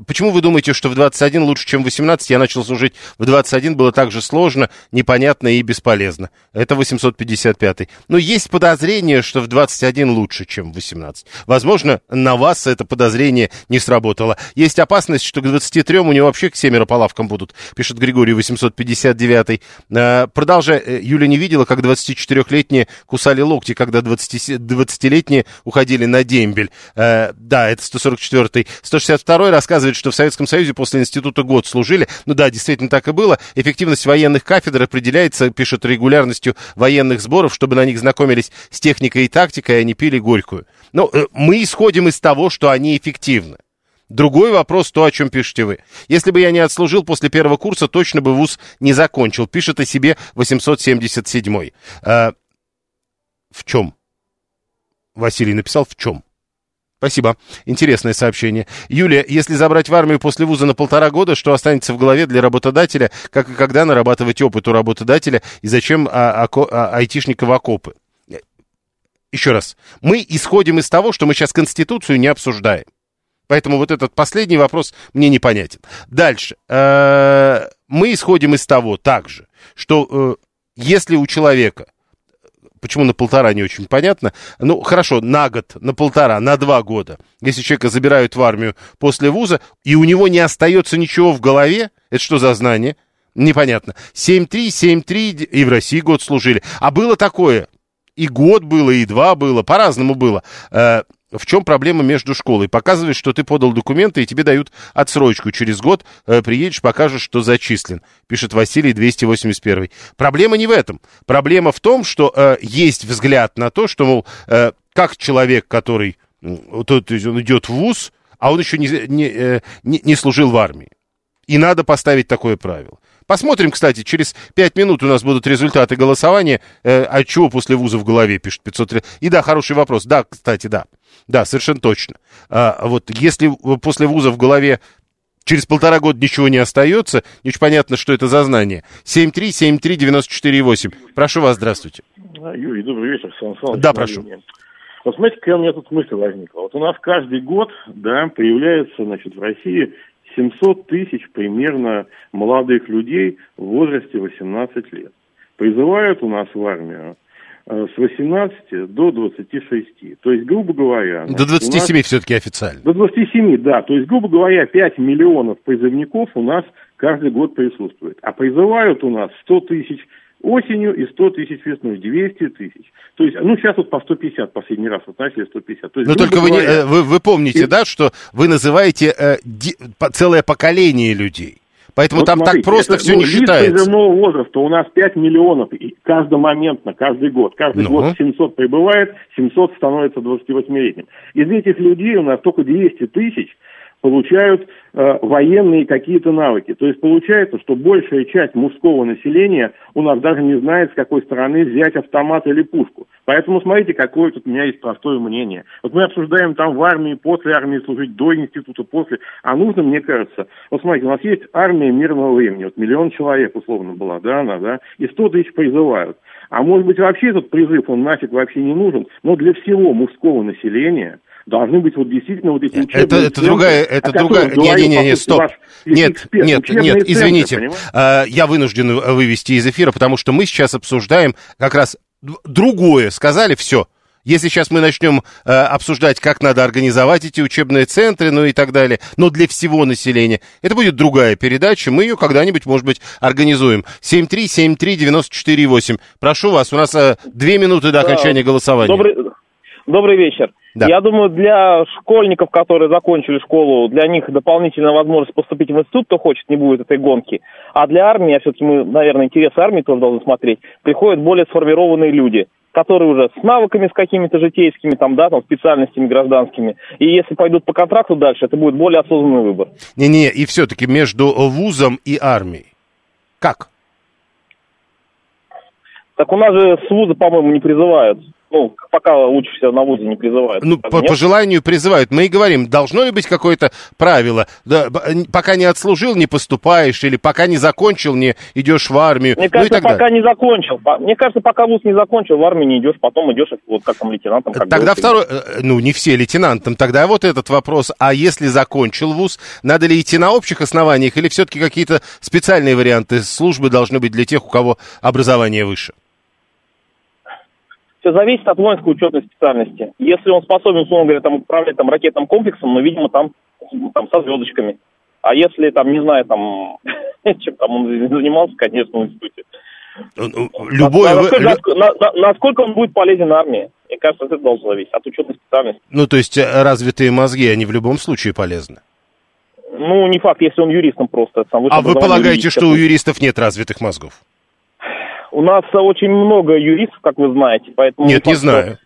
Почему вы думаете, что в 21 лучше, чем в 18? Я начал служить в 21, было так же сложно, непонятно и бесполезно. Это 855. Но есть подозрение, что в 21 лучше, чем в 18. Возможно, на вас это подозрение не сработало. Есть опасность, что к 23 у него вообще к семеро по лавкам будут, пишет Григорий 859. А, продолжая, э, Юля не видела, как 24-летние кусали локти, когда 20, 20-летние уходили на дембель. А, да, это 144. 162 рассказывает рассказывает, что в Советском Союзе после института год служили. Ну да, действительно так и было. Эффективность военных кафедр определяется, пишет, регулярностью военных сборов, чтобы на них знакомились с техникой и тактикой, и они пили горькую. Но ну, э, мы исходим из того, что они эффективны. Другой вопрос, то, о чем пишете вы. Если бы я не отслужил после первого курса, точно бы вуз не закончил. Пишет о себе 877. А, в чем? Василий написал, в чем? Спасибо. Интересное сообщение. Юлия, если забрать в армию после вуза на полтора года, что останется в голове для работодателя, как и когда нарабатывать опыт у работодателя, и зачем а, а, а, айтишника в окопы? Еще раз. Мы исходим из того, что мы сейчас Конституцию не обсуждаем. Поэтому вот этот последний вопрос мне непонятен. Дальше. Э, мы исходим из того также, что э, если у человека Почему на полтора, не очень понятно. Ну, хорошо, на год, на полтора, на два года. Если человека забирают в армию после вуза, и у него не остается ничего в голове, это что за знание? Непонятно. 7-3, 7-3, и в России год служили. А было такое, и год было, и два было, по-разному было. В чем проблема между школой. Показываешь, что ты подал документы, и тебе дают отсрочку. Через год э, приедешь, покажешь, что зачислен. Пишет Василий 281. Проблема не в этом. Проблема в том, что э, есть взгляд на то, что, мол, э, как человек, который тот, он идет в ВУЗ, а он еще не, не, э, не, не служил в армии. И надо поставить такое правило. Посмотрим, кстати, через 5 минут у нас будут результаты голосования. Э, а чего после вуза в голове, пишет 503. И да, хороший вопрос. Да, кстати, да. Да, совершенно точно. А, вот если после вуза в голове через полтора года ничего не остается, не очень понятно, что это за знание. 7373948. Прошу вас, здравствуйте. Юрий, добрый вечер. Сан Саныч, да, прошу. Вот смотрите, какая у меня тут мысль возникла. Вот у нас каждый год, да, появляется, значит, в России 700 тысяч примерно молодых людей в возрасте 18 лет. Призывают у нас в армию с 18 до 26. То есть, грубо говоря... До 27 нас... все-таки официально. До 27, да. То есть, грубо говоря, 5 миллионов призывников у нас каждый год присутствует. А призывают у нас 100 тысяч осенью и 100 тысяч весной, 200 тысяч. То есть, ну, сейчас вот по 150 последний раз, вот начали 150. То есть, Но только вы, говоря, не, э, вы, вы помните, и... да, что вы называете э, ди, целое поколение людей. Поэтому вот там смотрите, так просто все ну, не считается. призывного возраста у нас 5 миллионов и каждомоментно, каждый год. Каждый ну. год 700 прибывает, 700 становится 28-летним. Из этих людей у нас только 200 тысяч получают э, военные какие-то навыки. То есть получается, что большая часть мужского населения у нас даже не знает, с какой стороны взять автомат или пушку. Поэтому смотрите, какое тут у меня есть простое мнение. Вот мы обсуждаем там в армии, после армии служить, до института, после. А нужно, мне кажется, вот смотрите, у нас есть армия мирного времени. Вот миллион человек условно была, да, она, да, и сто тысяч призывают. А может быть вообще этот призыв, он нафиг вообще не нужен, но для всего мужского населения – должны быть вот действительно вот эти учебные Это, это другая, это другая, не, не, не, стоп. Нет, эксперт, нет, нет, извините, центры, я вынужден вывести из эфира, потому что мы сейчас обсуждаем как раз другое. Сказали все. Если сейчас мы начнем э, обсуждать, как надо организовать эти учебные центры, ну и так далее, но для всего населения, это будет другая передача. Мы ее когда-нибудь, может быть, организуем. 7373948. Прошу вас, у нас э, две минуты до окончания голосования. Добрый, добрый вечер. Да. Я думаю, для школьников, которые закончили школу, для них дополнительная возможность поступить в институт, кто хочет, не будет этой гонки. А для армии, а все-таки мы, наверное, интересы армии тоже должны смотреть, приходят более сформированные люди, которые уже с навыками, с какими-то житейскими, там, да, там, специальностями гражданскими. И если пойдут по контракту дальше, это будет более осознанный выбор. Не-не, и все-таки между вузом и армией. Как? Так у нас же с вуза, по-моему, не призывают ну, пока учишься на ВУЗе, не призывают. Ну, по, по желанию призывают. Мы и говорим, должно ли быть какое-то правило. Да, пока не отслужил, не поступаешь, или пока не закончил, не идешь в армию. Мне кажется, ну, пока не закончил. Мне кажется, пока ВУЗ не закончил, в армию не идешь, потом идешь вот как там лейтенантом. Как тогда второй, э, ну, не все лейтенантом, тогда вот этот вопрос. А если закончил ВУЗ, надо ли идти на общих основаниях, или все-таки какие-то специальные варианты службы должны быть для тех, у кого образование выше? Все зависит от воинской учетной специальности. Если он способен, условно говоря, там, управлять там, ракетным комплексом, ну, видимо, там, там со звездочками. А если, там, не знаю, там, чем там он занимался, конечно, в институте. Ну, ну, любой... Насколько, на, на, насколько он будет полезен армии? Мне кажется, это должно зависеть от учетной специальности. Ну, то есть э, развитые мозги, они в любом случае полезны? Ну, не факт, если он юристом просто. Сам а вы полагаете, что у юристов нет развитых мозгов? У нас очень много юристов, как вы знаете, поэтому... Нет, не знаю.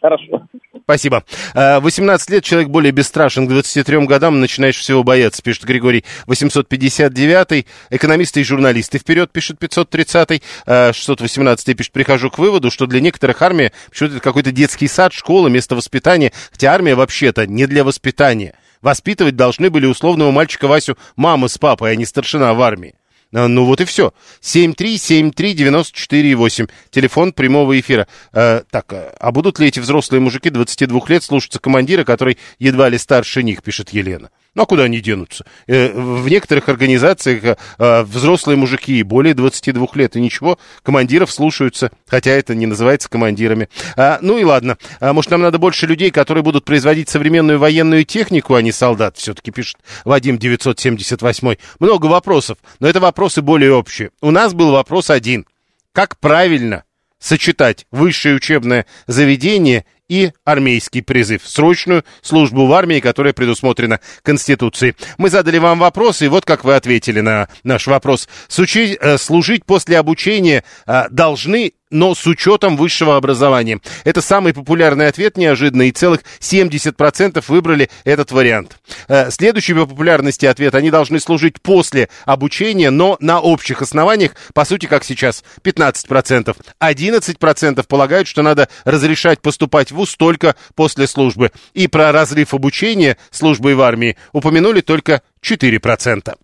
Хорошо. Спасибо. 18 э, лет, человек более бесстрашен. К 23 годам начинаешь всего бояться, пишет Григорий 859. Экономисты и журналисты вперед, пишет 530. 618 э, пишет, прихожу к выводу, что для некоторых армия почему-то это какой-то детский сад, школа, место воспитания. Хотя армия вообще-то не для воспитания. Воспитывать должны были условного мальчика Васю мама с папой, а не старшина в армии. А, ну вот и все. 7373948. Телефон прямого эфира. Э, так, а, а будут ли эти взрослые мужики 22 лет слушаться командира, который едва ли старше них, пишет Елена? Ну, а куда они денутся? Э, в некоторых организациях э, взрослые мужики более 22 лет, и ничего, командиров слушаются, хотя это не называется командирами. А, ну и ладно. А, может, нам надо больше людей, которые будут производить современную военную технику, а не солдат, все-таки пишет Вадим 978. Много вопросов, но это вопросы более общие. У нас был вопрос один. Как правильно сочетать высшее учебное заведение и армейский призыв, срочную службу в армии, которая предусмотрена Конституцией. Мы задали вам вопрос, и вот как вы ответили на наш вопрос. Сучи, э, служить после обучения э, должны но с учетом высшего образования. Это самый популярный ответ, неожиданно, и целых 70% выбрали этот вариант. Э, следующий по популярности ответ, они должны служить после обучения, но на общих основаниях, по сути, как сейчас, 15%. 11% полагают, что надо разрешать поступать в ВУЗ только после службы. И про разрыв обучения службой в армии упомянули только 4%.